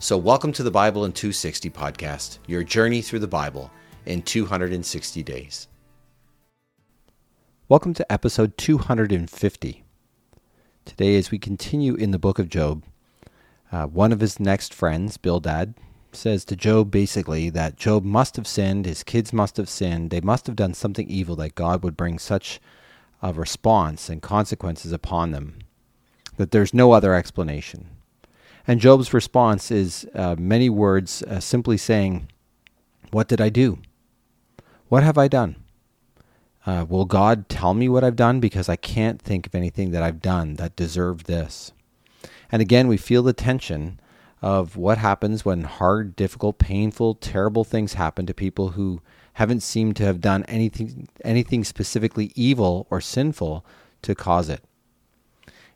So, welcome to the Bible in 260 podcast, your journey through the Bible in 260 days. Welcome to episode 250. Today, as we continue in the book of Job, uh, one of his next friends, Bildad, says to Job basically that Job must have sinned, his kids must have sinned, they must have done something evil that God would bring such a response and consequences upon them, that there's no other explanation. And Job's response is uh, many words uh, simply saying, What did I do? What have I done? Uh, will God tell me what I've done? Because I can't think of anything that I've done that deserved this. And again, we feel the tension of what happens when hard, difficult, painful, terrible things happen to people who haven't seemed to have done anything anything specifically evil or sinful to cause it.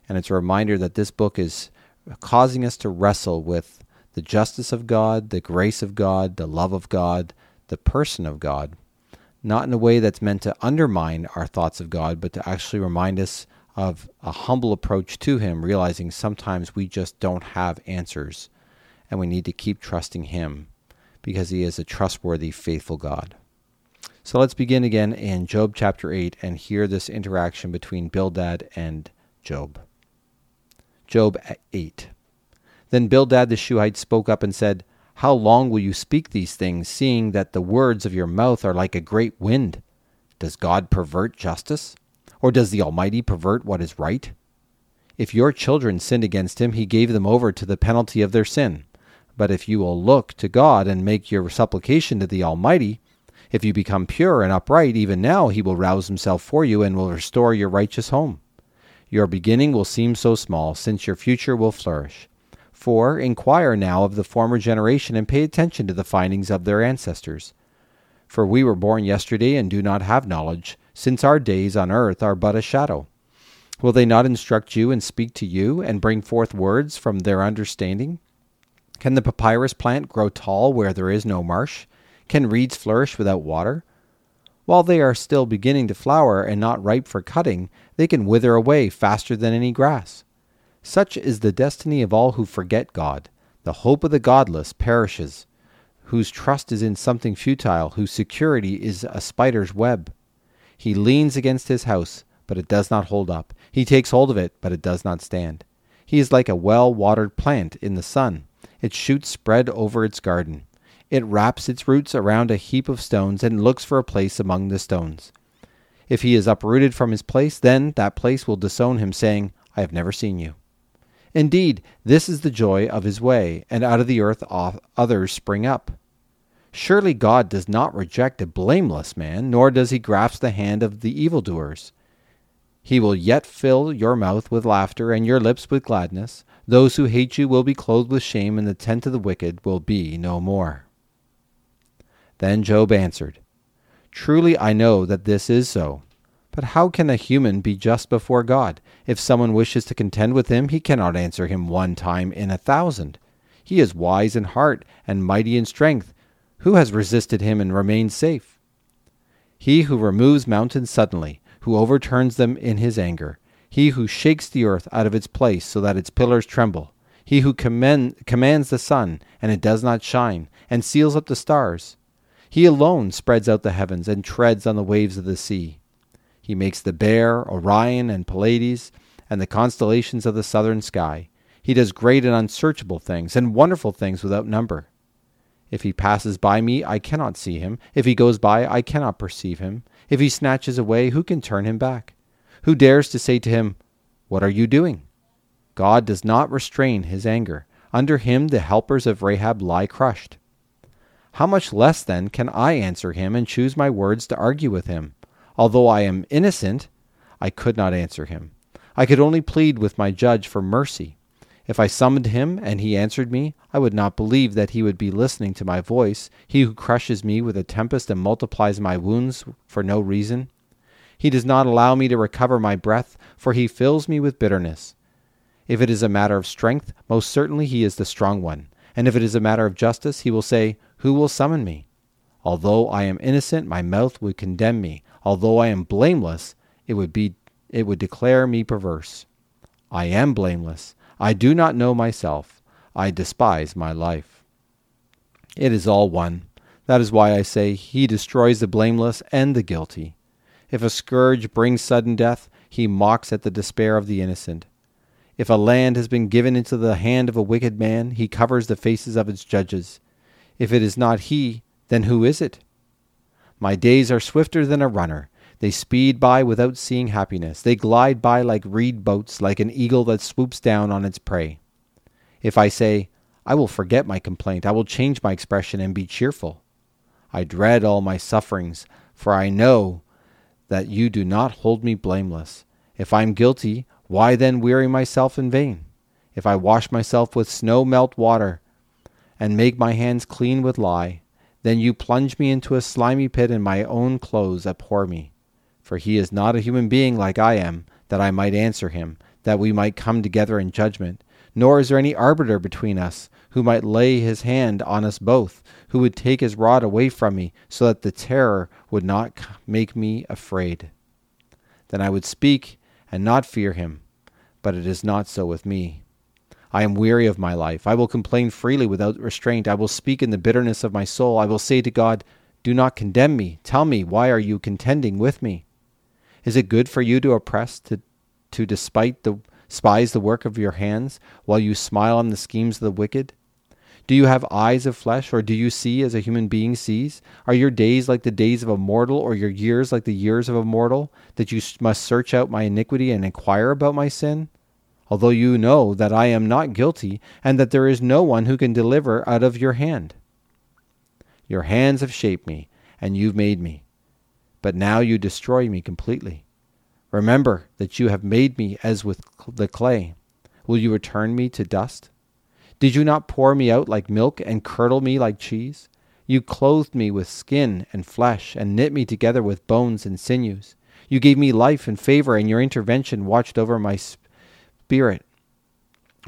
And it's a reminder that this book is causing us to wrestle with the justice of God, the grace of God, the love of God, the person of God, not in a way that's meant to undermine our thoughts of God, but to actually remind us of a humble approach to Him, realizing sometimes we just don't have answers and we need to keep trusting Him because He is a trustworthy, faithful God. So let's begin again in Job chapter 8 and hear this interaction between Bildad and Job. Job 8. Then Bildad the Shuhite spoke up and said, How long will you speak these things, seeing that the words of your mouth are like a great wind? Does God pervert justice? Or does the Almighty pervert what is right? If your children sinned against him, he gave them over to the penalty of their sin. But if you will look to God and make your supplication to the Almighty, if you become pure and upright, even now he will rouse himself for you and will restore your righteous home. Your beginning will seem so small, since your future will flourish. For inquire now of the former generation and pay attention to the findings of their ancestors. For we were born yesterday and do not have knowledge, since our days on earth are but a shadow. Will they not instruct you and speak to you and bring forth words from their understanding? Can the papyrus plant grow tall where there is no marsh? Can reeds flourish without water? While they are still beginning to flower and not ripe for cutting, they can wither away faster than any grass. Such is the destiny of all who forget God. The hope of the godless perishes, whose trust is in something futile, whose security is a spider's web. He leans against his house, but it does not hold up. He takes hold of it, but it does not stand. He is like a well watered plant in the sun, its shoots spread over its garden. It wraps its roots around a heap of stones and looks for a place among the stones. If he is uprooted from his place, then that place will disown him, saying, I have never seen you. Indeed, this is the joy of his way, and out of the earth others spring up. Surely God does not reject a blameless man, nor does he grasp the hand of the evildoers. He will yet fill your mouth with laughter and your lips with gladness. Those who hate you will be clothed with shame, and the tent of the wicked will be no more. Then Job answered, Truly I know that this is so. But how can a human be just before God? If someone wishes to contend with him, he cannot answer him one time in a thousand. He is wise in heart and mighty in strength. Who has resisted him and remained safe? He who removes mountains suddenly, who overturns them in his anger, he who shakes the earth out of its place so that its pillars tremble, he who commend, commands the sun, and it does not shine, and seals up the stars, he alone spreads out the heavens and treads on the waves of the sea. He makes the Bear, Orion, and Pleiades, and the constellations of the southern sky. He does great and unsearchable things, and wonderful things without number. If he passes by me, I cannot see him. If he goes by, I cannot perceive him. If he snatches away, who can turn him back? Who dares to say to him, What are you doing? God does not restrain his anger. Under him the helpers of Rahab lie crushed. How much less then can I answer him and choose my words to argue with him? Although I am innocent, I could not answer him. I could only plead with my judge for mercy. If I summoned him and he answered me, I would not believe that he would be listening to my voice, he who crushes me with a tempest and multiplies my wounds for no reason. He does not allow me to recover my breath, for he fills me with bitterness. If it is a matter of strength, most certainly he is the strong one. And if it is a matter of justice, he will say, Who will summon me? Although I am innocent, my mouth would condemn me. Although I am blameless, it would be it would declare me perverse. I am blameless. I do not know myself. I despise my life. It is all one. That is why I say he destroys the blameless and the guilty. If a scourge brings sudden death, he mocks at the despair of the innocent. If a land has been given into the hand of a wicked man, he covers the faces of its judges. If it is not he, then who is it? My days are swifter than a runner. They speed by without seeing happiness. They glide by like reed boats, like an eagle that swoops down on its prey. If I say, I will forget my complaint, I will change my expression and be cheerful. I dread all my sufferings, for I know that you do not hold me blameless. If I am guilty, why then weary myself in vain? If I wash myself with snow melt water, and make my hands clean with lye, then you plunge me into a slimy pit, and my own clothes abhor me for he is not a human being like I am, that I might answer him, that we might come together in judgment. Nor is there any arbiter between us, who might lay his hand on us both, who would take his rod away from me, so that the terror would not make me afraid. Then I would speak and not fear him, but it is not so with me. I am weary of my life. I will complain freely without restraint. I will speak in the bitterness of my soul. I will say to God, Do not condemn me. Tell me, why are you contending with me? Is it good for you to oppress, to, to despite the, despise the work of your hands, while you smile on the schemes of the wicked? Do you have eyes of flesh, or do you see as a human being sees? Are your days like the days of a mortal, or your years like the years of a mortal, that you must search out my iniquity and inquire about my sin? Although you know that I am not guilty, and that there is no one who can deliver out of your hand. Your hands have shaped me, and you've made me but now you destroy me completely. Remember that you have made me as with the clay. Will you return me to dust? Did you not pour me out like milk and curdle me like cheese? You clothed me with skin and flesh and knit me together with bones and sinews. You gave me life and favor, and your intervention watched over my spirit.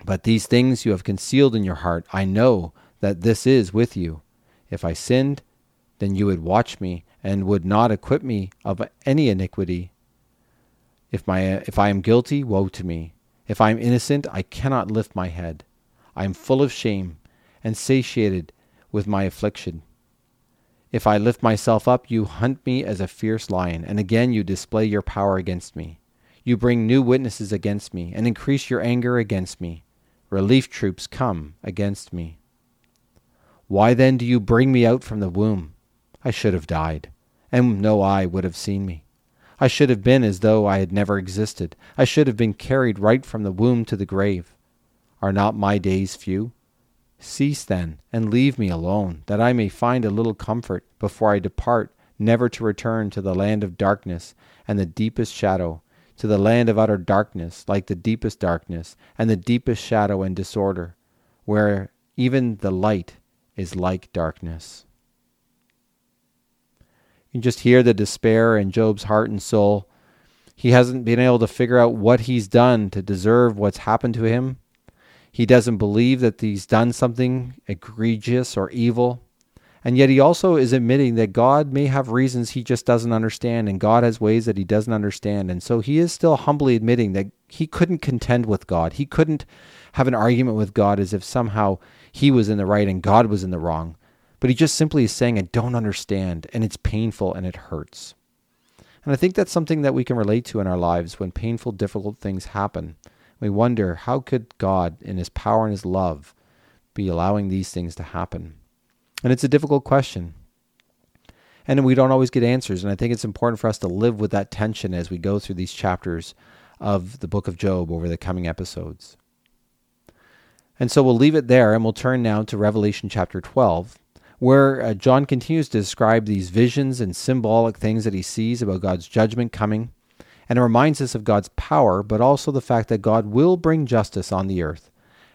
But these things you have concealed in your heart. I know that this is with you. If I sinned, then you would watch me and would not acquit me of any iniquity. If, my, if I am guilty, woe to me. If I am innocent, I cannot lift my head. I am full of shame and satiated with my affliction. If I lift myself up, you hunt me as a fierce lion, and again you display your power against me. You bring new witnesses against me, and increase your anger against me. Relief troops come against me. Why then do you bring me out from the womb? I should have died, and no eye would have seen me. I should have been as though I had never existed. I should have been carried right from the womb to the grave. Are not my days few? Cease then, and leave me alone, that I may find a little comfort before I depart, never to return to the land of darkness and the deepest shadow, to the land of utter darkness, like the deepest darkness, and the deepest shadow and disorder, where even the light is like darkness. You just hear the despair in Job's heart and soul. He hasn't been able to figure out what he's done to deserve what's happened to him. He doesn't believe that he's done something egregious or evil. And yet he also is admitting that God may have reasons he just doesn't understand, and God has ways that he doesn't understand. And so he is still humbly admitting that he couldn't contend with God. He couldn't have an argument with God as if somehow he was in the right and God was in the wrong but he just simply is saying, I don't understand, and it's painful and it hurts. And I think that's something that we can relate to in our lives when painful, difficult things happen. We wonder, how could God, in his power and his love, be allowing these things to happen? And it's a difficult question. And we don't always get answers. And I think it's important for us to live with that tension as we go through these chapters of the book of Job over the coming episodes. And so we'll leave it there and we'll turn now to Revelation chapter 12 where uh, John continues to describe these visions and symbolic things that he sees about God's judgment coming. And it reminds us of God's power, but also the fact that God will bring justice on the earth.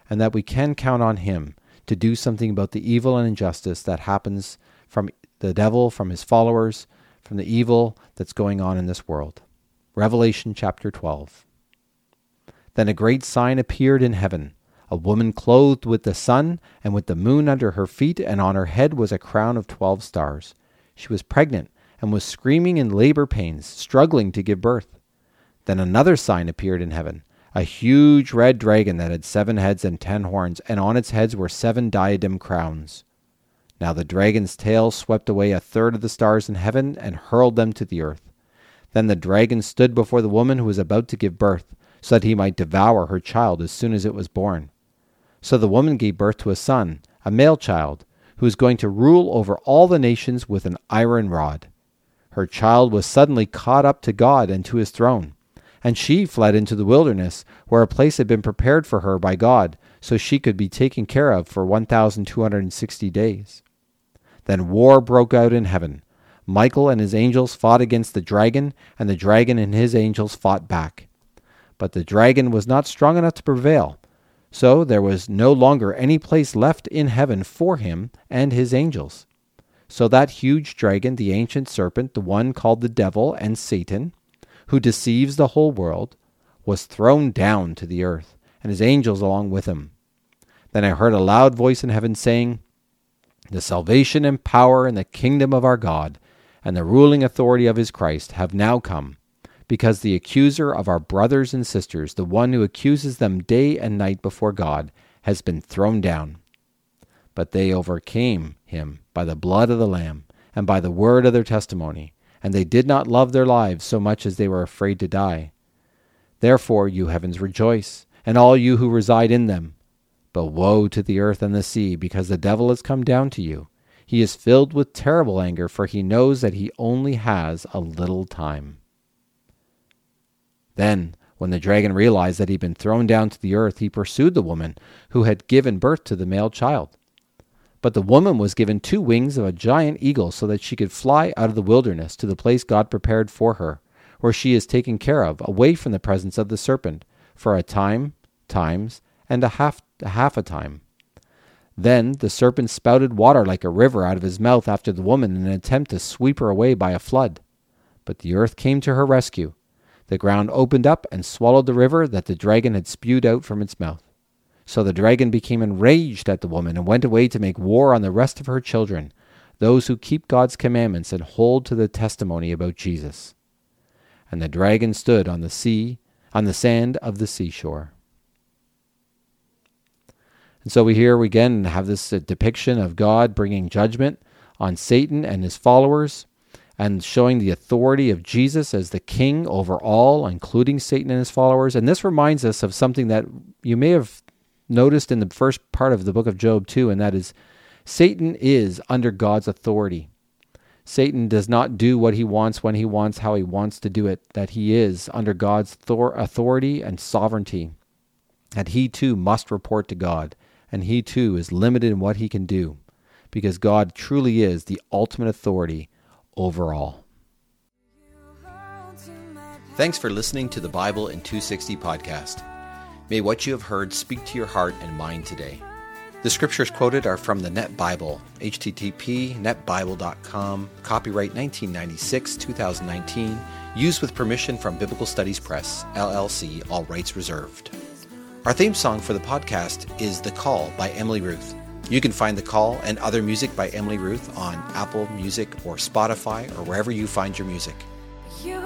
and that we can count on Him to do something about the evil and injustice that happens from the devil, from his followers, from the evil that's going on in this world. Revelation chapter 12. Then a great sign appeared in heaven a woman clothed with the sun and with the moon under her feet, and on her head was a crown of twelve stars. She was pregnant and was screaming in labor pains, struggling to give birth. Then another sign appeared in heaven a huge red dragon that had seven heads and ten horns, and on its heads were seven diadem crowns. Now the dragon's tail swept away a third of the stars in heaven and hurled them to the earth. Then the dragon stood before the woman who was about to give birth, so that he might devour her child as soon as it was born. So the woman gave birth to a son, a male child, who is going to rule over all the nations with an iron rod. Her child was suddenly caught up to God and to his throne. And she fled into the wilderness, where a place had been prepared for her by God, so she could be taken care of for 1,260 days. Then war broke out in heaven. Michael and his angels fought against the dragon, and the dragon and his angels fought back. But the dragon was not strong enough to prevail so there was no longer any place left in heaven for him and his angels. So that huge dragon, the ancient serpent, the one called the devil and Satan, who deceives the whole world, was thrown down to the earth, and his angels along with him. Then I heard a loud voice in heaven saying, The salvation and power and the kingdom of our God, and the ruling authority of his Christ have now come because the accuser of our brothers and sisters, the one who accuses them day and night before God, has been thrown down. But they overcame him by the blood of the Lamb and by the word of their testimony, and they did not love their lives so much as they were afraid to die. Therefore, you heavens, rejoice, and all you who reside in them. But woe to the earth and the sea, because the devil has come down to you. He is filled with terrible anger, for he knows that he only has a little time. Then, when the dragon realized that he had been thrown down to the earth, he pursued the woman who had given birth to the male child. But the woman was given two wings of a giant eagle so that she could fly out of the wilderness to the place God prepared for her, where she is taken care of, away from the presence of the serpent, for a time, times, and a half a half a time. Then the serpent spouted water like a river out of his mouth after the woman in an attempt to sweep her away by a flood. But the earth came to her rescue the ground opened up and swallowed the river that the dragon had spewed out from its mouth. So the dragon became enraged at the woman and went away to make war on the rest of her children, those who keep God's commandments and hold to the testimony about Jesus. And the dragon stood on the sea, on the sand of the seashore. And so we here again have this uh, depiction of God bringing judgment on Satan and his followers and showing the authority of Jesus as the king over all, including Satan and his followers. And this reminds us of something that you may have noticed in the first part of the book of Job, too, and that is Satan is under God's authority. Satan does not do what he wants when he wants, how he wants to do it, that he is under God's authority and sovereignty. That he too must report to God, and he too is limited in what he can do, because God truly is the ultimate authority over all. Thanks for listening to the Bible in 260 podcast. May what you have heard speak to your heart and mind today. The scriptures quoted are from the Net Bible, http netbible.com, copyright 1996 2019, used with permission from Biblical Studies Press, LLC, all rights reserved. Our theme song for the podcast is The Call by Emily Ruth. You can find The Call and other music by Emily Ruth on Apple Music or Spotify or wherever you find your music. You